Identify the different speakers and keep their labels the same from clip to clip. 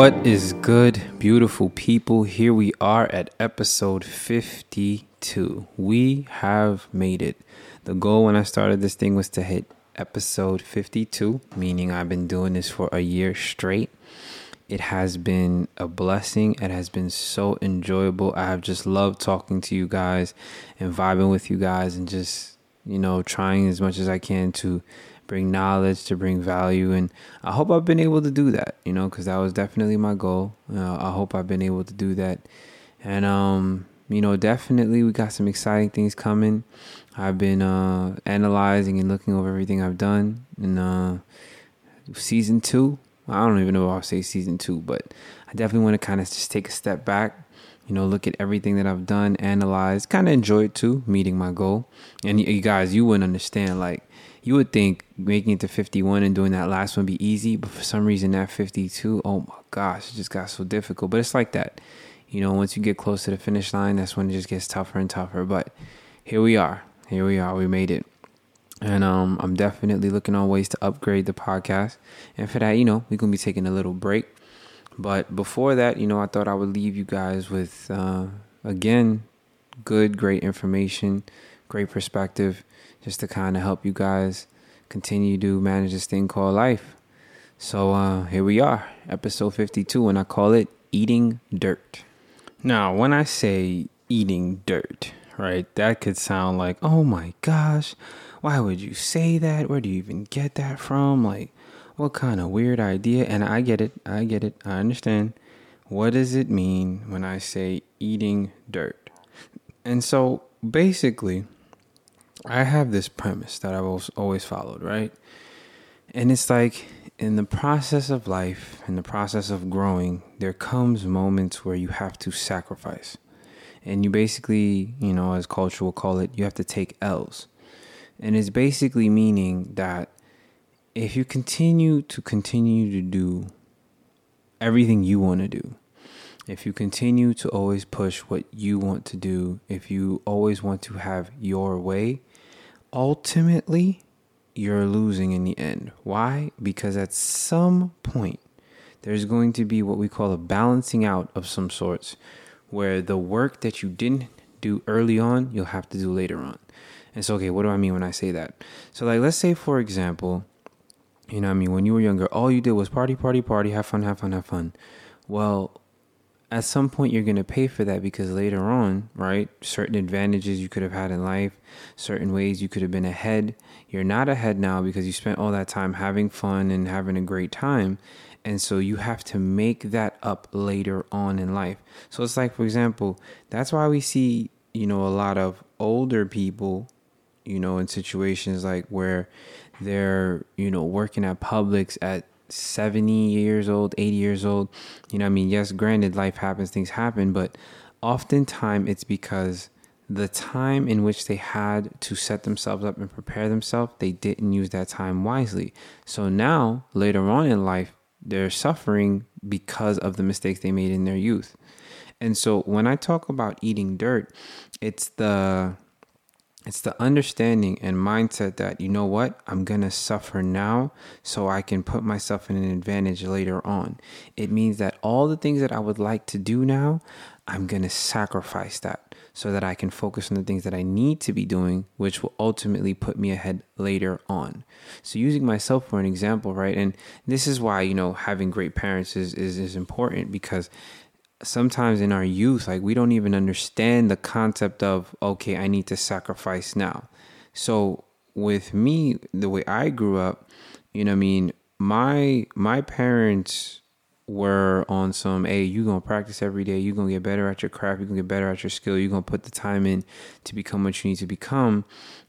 Speaker 1: What is good, beautiful people? Here we are at episode 52. We have made it. The goal when I started this thing was to hit episode 52, meaning I've been doing this for a year straight. It has been a blessing. It has been so enjoyable. I have just loved talking to you guys and vibing with you guys and just, you know, trying as much as I can to bring knowledge, to bring value. And I hope I've been able to do that, you know, because that was definitely my goal. Uh, I hope I've been able to do that. And, um, you know, definitely we got some exciting things coming. I've been uh, analyzing and looking over everything I've done in uh, season two. I don't even know if I'll say season two, but I definitely want to kind of just take a step back, you know, look at everything that I've done, analyze, kind of enjoy it too, meeting my goal. And you guys, you wouldn't understand, like, you would think making it to 51 and doing that last one be easy, but for some reason that 52, oh my gosh, it just got so difficult. But it's like that. You know, once you get close to the finish line, that's when it just gets tougher and tougher. But here we are. Here we are. We made it. And um, I'm definitely looking on ways to upgrade the podcast. And for that, you know, we're going to be taking a little break. But before that, you know, I thought I would leave you guys with, uh, again, good, great information, great perspective just to kind of help you guys continue to manage this thing called life. So uh, here we are, episode 52, and I call it Eating Dirt. Now, when I say eating dirt, right, that could sound like, oh my gosh, why would you say that? Where do you even get that from? Like, what kind of weird idea? And I get it, I get it, I understand. What does it mean when I say eating dirt? And so basically, I have this premise that I've always followed, right? And it's like in the process of life, in the process of growing, there comes moments where you have to sacrifice. And you basically, you know, as culture will call it, you have to take L's. And it's basically meaning that if you continue to continue to do everything you want to do, if you continue to always push what you want to do, if you always want to have your way, ultimately you're losing in the end. Why? Because at some point, there's going to be what we call a balancing out of some sorts, where the work that you didn't do early on, you'll have to do later on. And so, okay, what do I mean when I say that? So, like, let's say, for example, you know I mean, when you were younger, all you did was party, party, party, have fun, have fun, have fun. Well, at some point you're going to pay for that because later on, right? Certain advantages you could have had in life, certain ways you could have been ahead. You're not ahead now because you spent all that time having fun and having a great time. And so you have to make that up later on in life. So it's like, for example, that's why we see, you know, a lot of older people, you know, in situations like where they're, you know, working at Publix at 70 years old, 80 years old. You know, I mean, yes, granted, life happens, things happen, but oftentimes it's because the time in which they had to set themselves up and prepare themselves, they didn't use that time wisely. So now, later on in life, they're suffering because of the mistakes they made in their youth. And so when I talk about eating dirt, it's the it's the understanding and mindset that, you know what, I'm going to suffer now so I can put myself in an advantage later on. It means that all the things that I would like to do now, I'm going to sacrifice that so that I can focus on the things that I need to be doing, which will ultimately put me ahead later on. So, using myself for an example, right? And this is why, you know, having great parents is, is, is important because sometimes in our youth, like we don't even understand the concept of, okay, I need to sacrifice now. So with me, the way I grew up, you know, I mean, my my parents were on some, hey, you're gonna practice every day, you're gonna get better at your craft, you're gonna get better at your skill, you're gonna put the time in to become what you need to become,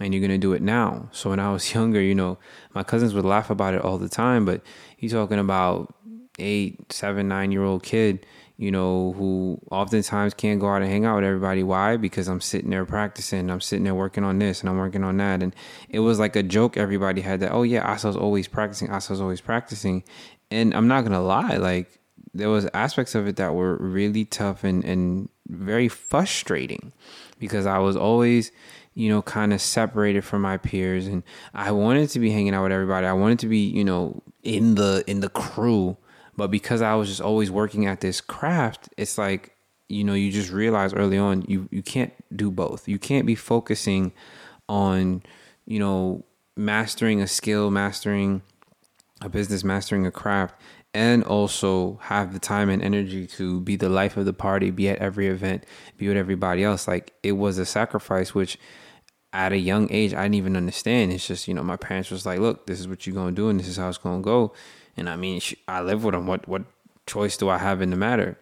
Speaker 1: and you're gonna do it now. So when I was younger, you know, my cousins would laugh about it all the time, but he's talking about eight, seven, nine year old kid you know, who oftentimes can't go out and hang out with everybody. Why? Because I'm sitting there practicing, I'm sitting there working on this and I'm working on that. And it was like a joke everybody had that, oh yeah, Asa's always practicing, Asa's always practicing. And I'm not gonna lie, like there was aspects of it that were really tough and, and very frustrating because I was always, you know, kind of separated from my peers and I wanted to be hanging out with everybody. I wanted to be, you know, in the in the crew But because I was just always working at this craft, it's like, you know, you just realize early on you you can't do both. You can't be focusing on, you know, mastering a skill, mastering a business, mastering a craft, and also have the time and energy to be the life of the party, be at every event, be with everybody else. Like it was a sacrifice, which at a young age I didn't even understand. It's just you know my parents was like, look, this is what you're gonna do, and this is how it's gonna go. And I mean, I live with them. What what choice do I have in the matter?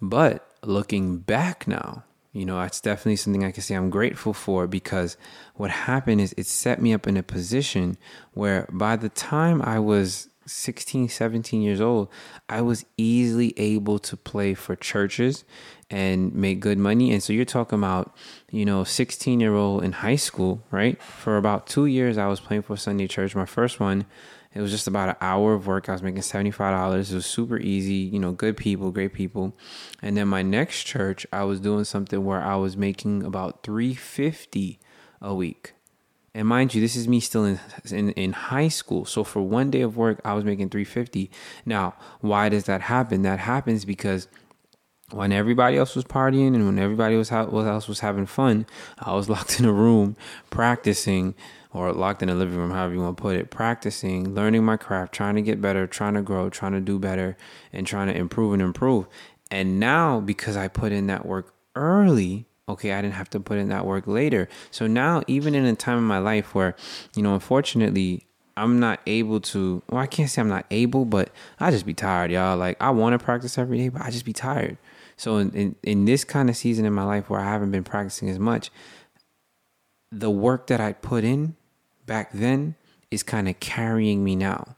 Speaker 1: But looking back now, you know, it's definitely something I can say I'm grateful for because what happened is it set me up in a position where by the time I was 16, 17 years old, I was easily able to play for churches and make good money. And so you're talking about, you know, 16 year old in high school, right? For about two years, I was playing for Sunday church. My first one, it was just about an hour of work. I was making $75. It was super easy, you know, good people, great people. And then my next church, I was doing something where I was making about 350 a week. And mind you, this is me still in, in, in high school. So for one day of work, I was making 350. Now, why does that happen? That happens because when everybody else was partying and when everybody was else was having fun, I was locked in a room practicing or locked in a living room, however you want to put it, practicing, learning my craft, trying to get better, trying to grow, trying to do better, and trying to improve and improve. And now, because I put in that work early, okay, I didn't have to put in that work later. So now, even in a time in my life where, you know, unfortunately, I'm not able to, well, I can't say I'm not able, but I just be tired, y'all. Like, I want to practice every day, but I just be tired. So, in, in, in this kind of season in my life where I haven't been practicing as much, the work that I put in back then is kind of carrying me now.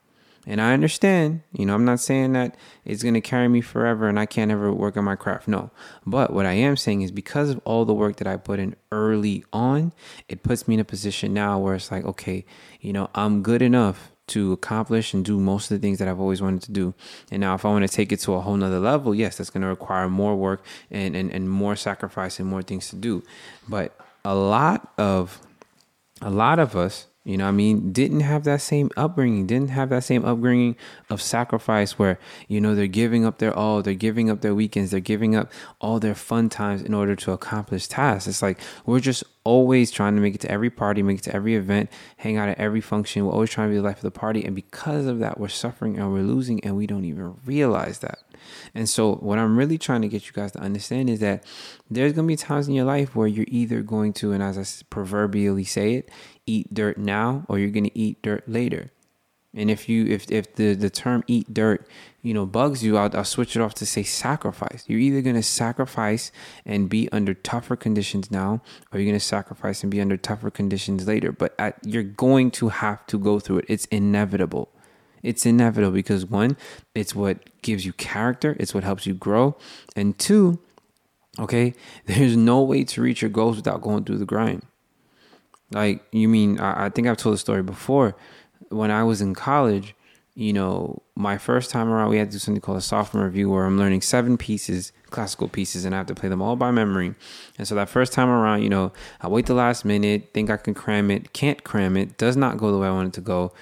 Speaker 1: And I understand, you know, I'm not saying that it's going to carry me forever and I can't ever work on my craft. No. But what I am saying is because of all the work that I put in early on, it puts me in a position now where it's like, okay, you know, I'm good enough to accomplish and do most of the things that I've always wanted to do. And now if I want to take it to a whole nother level, yes, that's going to require more work and, and, and more sacrifice and more things to do. But a lot of, a lot of us, you know I mean? Didn't have that same upbringing, didn't have that same upbringing of sacrifice where, you know, they're giving up their all, they're giving up their weekends, they're giving up all their fun times in order to accomplish tasks. It's like we're just always trying to make it to every party, make it to every event, hang out at every function. We're always trying to be the life of the party. And because of that, we're suffering and we're losing and we don't even realize that. And so, what I'm really trying to get you guys to understand is that there's going to be times in your life where you're either going to, and as I proverbially say it, eat dirt now or you're going to eat dirt later. And if you if if the the term eat dirt, you know, bugs you, I'll, I'll switch it off to say sacrifice. You're either going to sacrifice and be under tougher conditions now, or you're going to sacrifice and be under tougher conditions later. But at, you're going to have to go through it. It's inevitable. It's inevitable because one, it's what gives you character, it's what helps you grow. And two, okay, there's no way to reach your goals without going through the grind. Like, you mean, I, I think I've told the story before. When I was in college, you know, my first time around, we had to do something called a sophomore review where I'm learning seven pieces, classical pieces, and I have to play them all by memory. And so that first time around, you know, I wait the last minute, think I can cram it, can't cram it, does not go the way I want it to go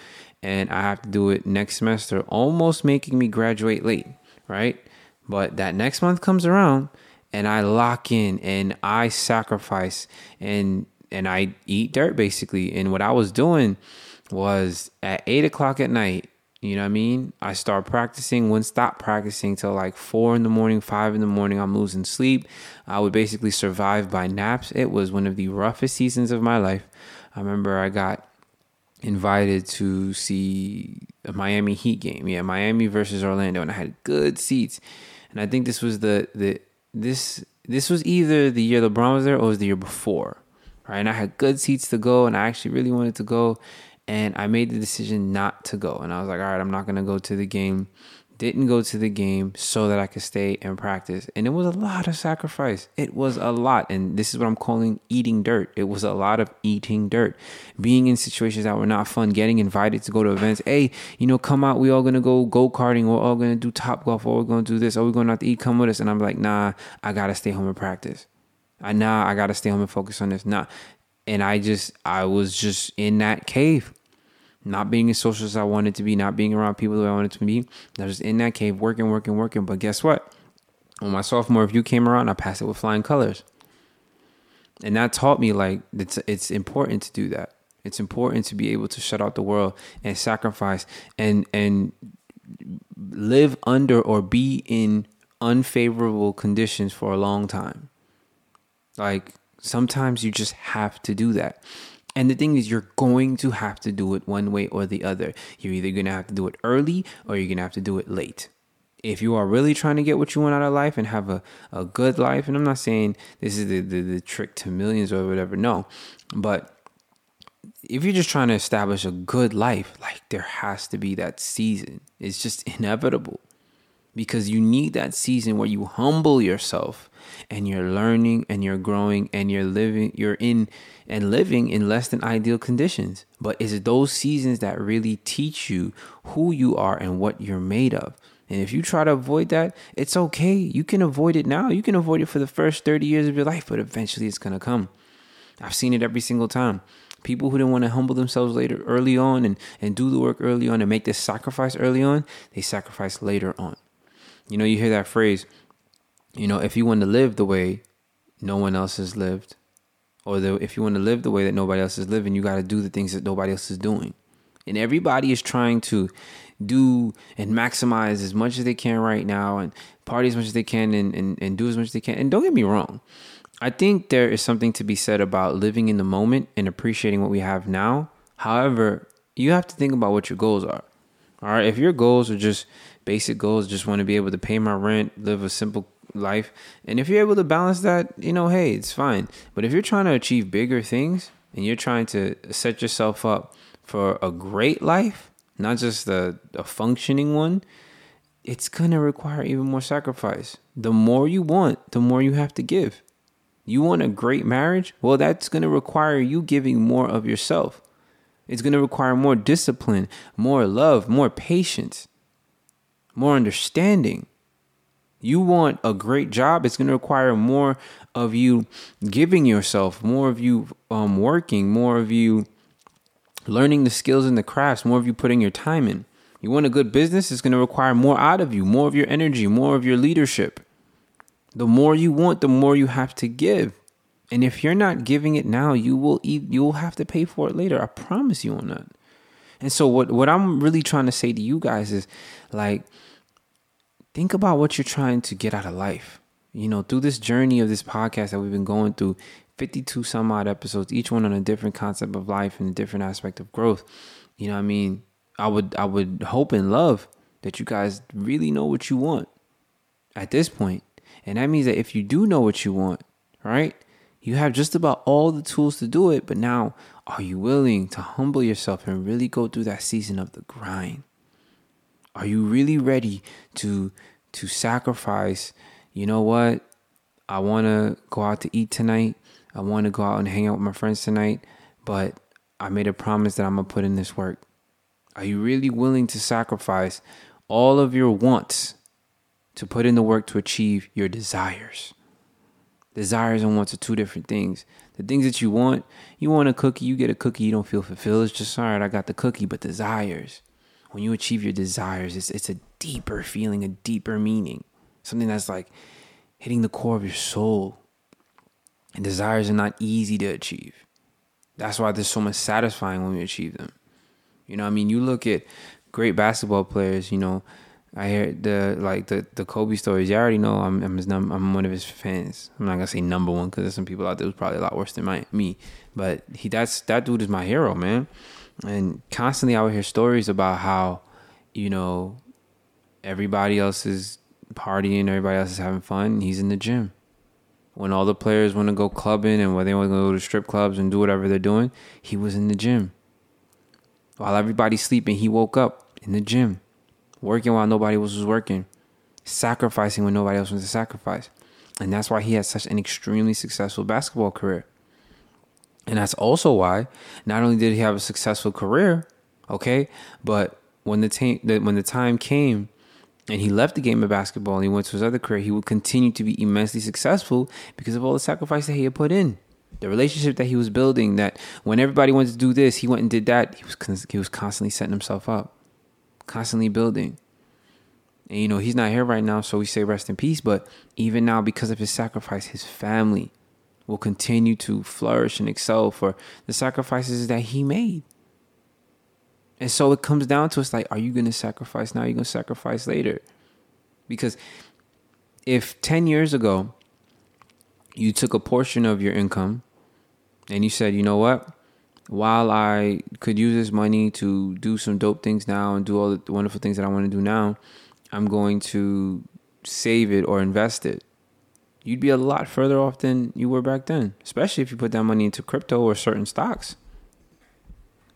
Speaker 1: and I have to do it next semester, almost making me graduate late, right? But that next month comes around and I lock in and I sacrifice and and I eat dirt basically. And what I was doing was at eight o'clock at night, you know what I mean? I start practicing, wouldn't stop practicing till like four in the morning, five in the morning. I'm losing sleep. I would basically survive by naps. It was one of the roughest seasons of my life. I remember I got invited to see a Miami Heat game. Yeah, Miami versus Orlando, and I had good seats. And I think this was the the this this was either the year LeBron was there or was the year before, right? And I had good seats to go, and I actually really wanted to go, and I made the decision not to go. And I was like, all right, I'm not gonna go to the game didn't go to the game so that I could stay and practice. And it was a lot of sacrifice. It was a lot. And this is what I'm calling eating dirt. It was a lot of eating dirt. Being in situations that were not fun, getting invited to go to events. Hey, you know, come out. We all gonna go go karting. We're all gonna do top golf. Or we're gonna do this. Or we're going out to eat. Come with us. And I'm like, nah, I gotta stay home and practice. I nah, I gotta stay home and focus on this. Nah. And I just I was just in that cave. not being as social as I wanted to be, not being around people that I wanted to be. I was just in that cave working, working, working. But guess what? When my sophomore review came around, I passed it with flying colors. And that taught me like it's it's important to do that. It's important to be able to shut out the world and sacrifice and and live under or be in unfavorable conditions for a long time. Like sometimes you just have to do that. And the thing is, you're going to have to do it one way or the other. You're either going to have to do it early or you're going to have to do it late. If you are really trying to get what you want out of life and have a, a good life, and I'm not saying this is the, the, the trick to millions or whatever, no, but if you're just trying to establish a good life, like there has to be that season. It's just inevitable because you need that season where you humble yourself and you're learning and you're growing and you're living, you're in and living in less than ideal conditions. But it's those seasons that really teach you who you are and what you're made of. And if you try to avoid that, it's okay. You can avoid it now. You can avoid it for the first 30 years of your life, but eventually it's going to come. I've seen it every single time. People who didn't want to humble themselves later early on and, and do the work early on and make this sacrifice early on, they sacrifice later on. You know, you hear that phrase, you know, if you want to live the way no one else has lived, or the, if you want to live the way that nobody else is living, you got to do the things that nobody else is doing. And everybody is trying to do and maximize as much as they can right now and party as much as they can and, and, and do as much as they can. And don't get me wrong, I think there is something to be said about living in the moment and appreciating what we have now. However, you have to think about what your goals are. All right. If your goals are just basic goals, just want to be able to pay my rent, live a simple life, and if you're able to balance that, you know, hey, it's fine. But if you're trying to achieve bigger things and you're trying to set yourself up for a great life, not just a, a functioning one, it's going to require even more sacrifice. The more you want, the more you have to give. You want a great marriage? Well, that's going to require you giving more of yourself. It's going to require more discipline, more love, more patience, more understanding. You want a great job, it's going to require more of you giving yourself, more of you um, working, more of you learning the skills and the crafts, more of you putting your time in. You want a good business, it's going to require more out of you, more of your energy, more of your leadership. The more you want, the more you have to give. And if you're not giving it now, you will you will have to pay for it later. I promise you on that. And so what what I'm really trying to say to you guys is like think about what you're trying to get out of life. You know, through this journey of this podcast that we've been going through 52 some odd episodes, each one on a different concept of life and a different aspect of growth. You know I mean? I would I would hope and love that you guys really know what you want at this point. And that means that if you do know what you want, right? You have just about all the tools to do it, but now are you willing to humble yourself and really go through that season of the grind? Are you really ready to to sacrifice, you know what? I want to go out to eat tonight. I want to go out and hang out with my friends tonight, but I made a promise that I'm going to put in this work. Are you really willing to sacrifice all of your wants to put in the work to achieve your desires? Desires and wants are two different things. The things that you want, you want a cookie, you get a cookie, you don't feel fulfilled. It's just all right, I got the cookie, but desires. When you achieve your desires, it's it's a deeper feeling, a deeper meaning. Something that's like hitting the core of your soul. And desires are not easy to achieve. That's why they're so much satisfying when we achieve them. You know, I mean, you look at great basketball players, you know, I hear the like the the Kobe stories. You already know I'm I'm, his num- I'm one of his fans. I'm not gonna say number one because there's some people out there who's probably a lot worse than my me. But he that's that dude is my hero, man. And constantly I would hear stories about how, you know, everybody else is partying, everybody else is having fun. he's in the gym. When all the players want to go clubbing and when they want to go to strip clubs and do whatever they're doing, he was in the gym. While everybody's sleeping, he woke up in the gym working while nobody else was working, sacrificing when nobody else was to sacrifice. And that's why he had such an extremely successful basketball career. And that's also why not only did he have a successful career, okay, but when the time when the time came and he left the game of basketball and he went to his other career, he would continue to be immensely successful because of all the sacrifice that he had put in. The relationship that he was building, that when everybody wanted to do this, he went and did that. He was he was constantly setting himself up, constantly building. And you know, he's not here right now, so we say rest in peace. But even now, because of his sacrifice, his family will continue to flourish and excel for the sacrifices that he made. And so it comes down to it's like, are you going to sacrifice now? Are you going to sacrifice later? Because if 10 years ago you took a portion of your income and you said, you know what? While I could use this money to do some dope things now and do all the wonderful things that I want to do now, I'm going to save it or invest it. You'd be a lot further off than you were back then, especially if you put that money into crypto or certain stocks.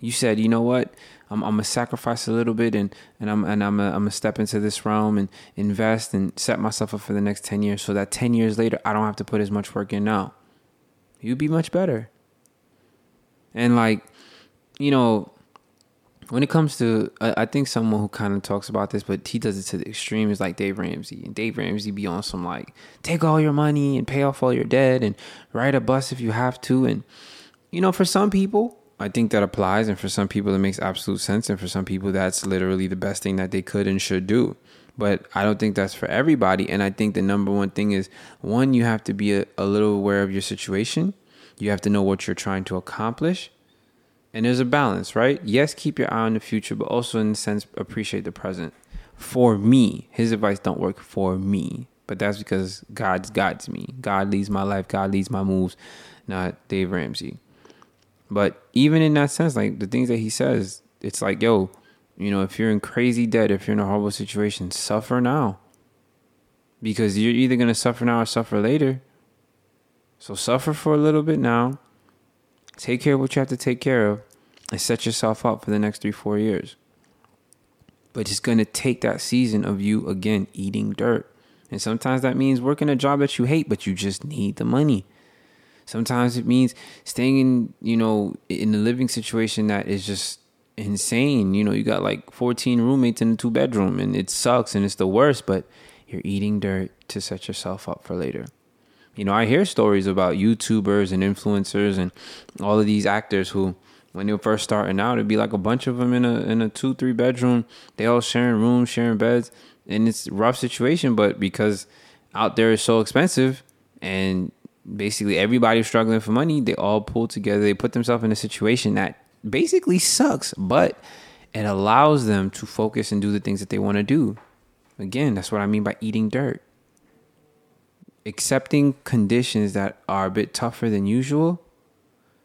Speaker 1: You said, you know what? I'm, I'm gonna sacrifice a little bit and, and I'm and I'm gonna, I'm gonna step into this realm and invest and set myself up for the next 10 years so that 10 years later I don't have to put as much work in now. You'd be much better. And like, you know, when it comes to, I, think someone who kind of talks about this, but he does it to the extreme is like Dave Ramsey. And Dave Ramsey be on some like, take all your money and pay off all your debt and ride a bus if you have to. And, you know, for some people, I think that applies. And for some people, it makes absolute sense. And for some people, that's literally the best thing that they could and should do. But I don't think that's for everybody. And I think the number one thing is one, you have to be a, a little aware of your situation. You have to know what you're trying to accomplish and there's a balance, right? Yes, keep your eye on the future, but also in a sense appreciate the present. For me, his advice don't work for me, but that's because God's guides me. God leads my life. God leads my moves, not Dave Ramsey. But even in that sense, like the things that he says, it's like, yo, you know, if you're in crazy debt, if you're in a horrible situation, suffer now. Because you're either going to suffer now or suffer later. So suffer for a little bit now Take care of what you have to take care of and set yourself up for the next three, four years. But it's going to take that season of you, again, eating dirt. And sometimes that means working a job that you hate, but you just need the money. Sometimes it means staying in, you know, in a living situation that is just insane. You know, you got like 14 roommates in a two bedroom and it sucks and it's the worst, but you're eating dirt to set yourself up for later. You know, I hear stories about YouTubers and influencers and all of these actors who, when they were first starting out, it'd be like a bunch of them in a in a two three bedroom. They all sharing rooms, sharing beds, and it's a rough situation. But because out there is so expensive, and basically everybody's struggling for money, they all pull together. They put themselves in a situation that basically sucks, but it allows them to focus and do the things that they want to do. Again, that's what I mean by eating dirt accepting conditions that are a bit tougher than usual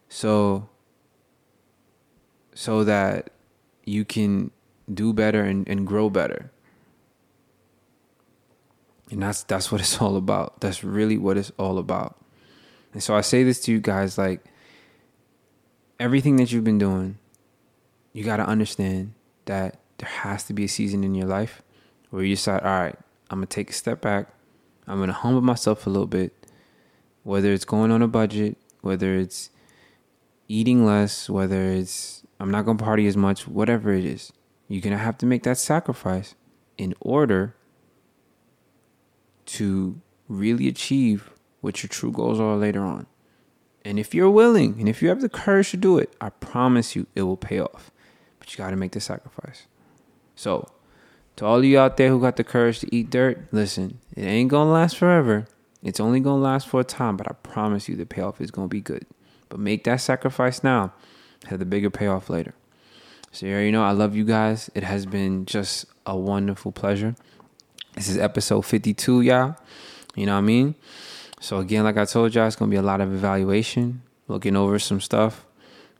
Speaker 1: so so that you can do better and, and grow better. And that's that's what it's all about. That's really what it's all about. And so i say this to you guys like everything that you've been doing you got to understand that there has to be a season in your life where you decide all right i'm gonna take a step back I'm to humble myself a little bit, whether it's going on a budget, whether it's eating less, whether it's I'm not to party as much, whatever it is. You're to have to make that sacrifice in order to really achieve what your true goals are later on. And if you're willing and if you have the courage to do it, I promise you it will pay off. But you got to make the sacrifice. So, to all you out there who got the courage to eat dirt, listen, it ain't gonna last forever. It's only gonna last for a time, but I promise you the payoff is gonna be good. But make that sacrifice now, have the bigger payoff later. So you know I love you guys. It has been just a wonderful pleasure. This is episode 52, y'all. You know what I mean? So again, like I told y'all, it's gonna be a lot of evaluation, looking over some stuff,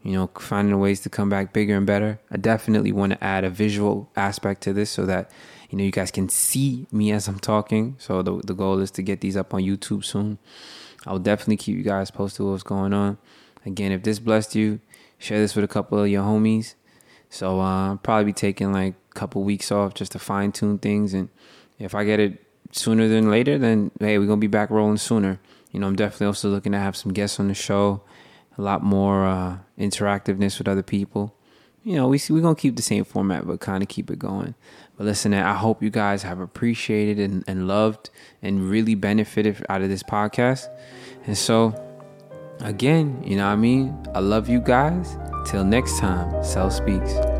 Speaker 1: you know, finding ways to come back bigger and better. I definitely want to add a visual aspect to this so that, you know, you guys can see me as I'm talking. So the, the goal is to get these up on YouTube soon. I'll definitely keep you guys posted what's going on. Again, if this blessed you, share this with a couple of your homies. So uh, I'll probably be taking like a couple weeks off just to fine tune things. And if I get it sooner than later, then hey, we're going to be back rolling sooner. You know, I'm definitely also looking to have some guests on the show a lot more uh, interactiveness with other people. You know, we see, we're gonna keep the same format, but kind of keep it going. But listen, I hope you guys have appreciated and, and loved and really benefited out of this podcast. And so, again, you know what I mean? I love you guys. Till next time, Self Speaks.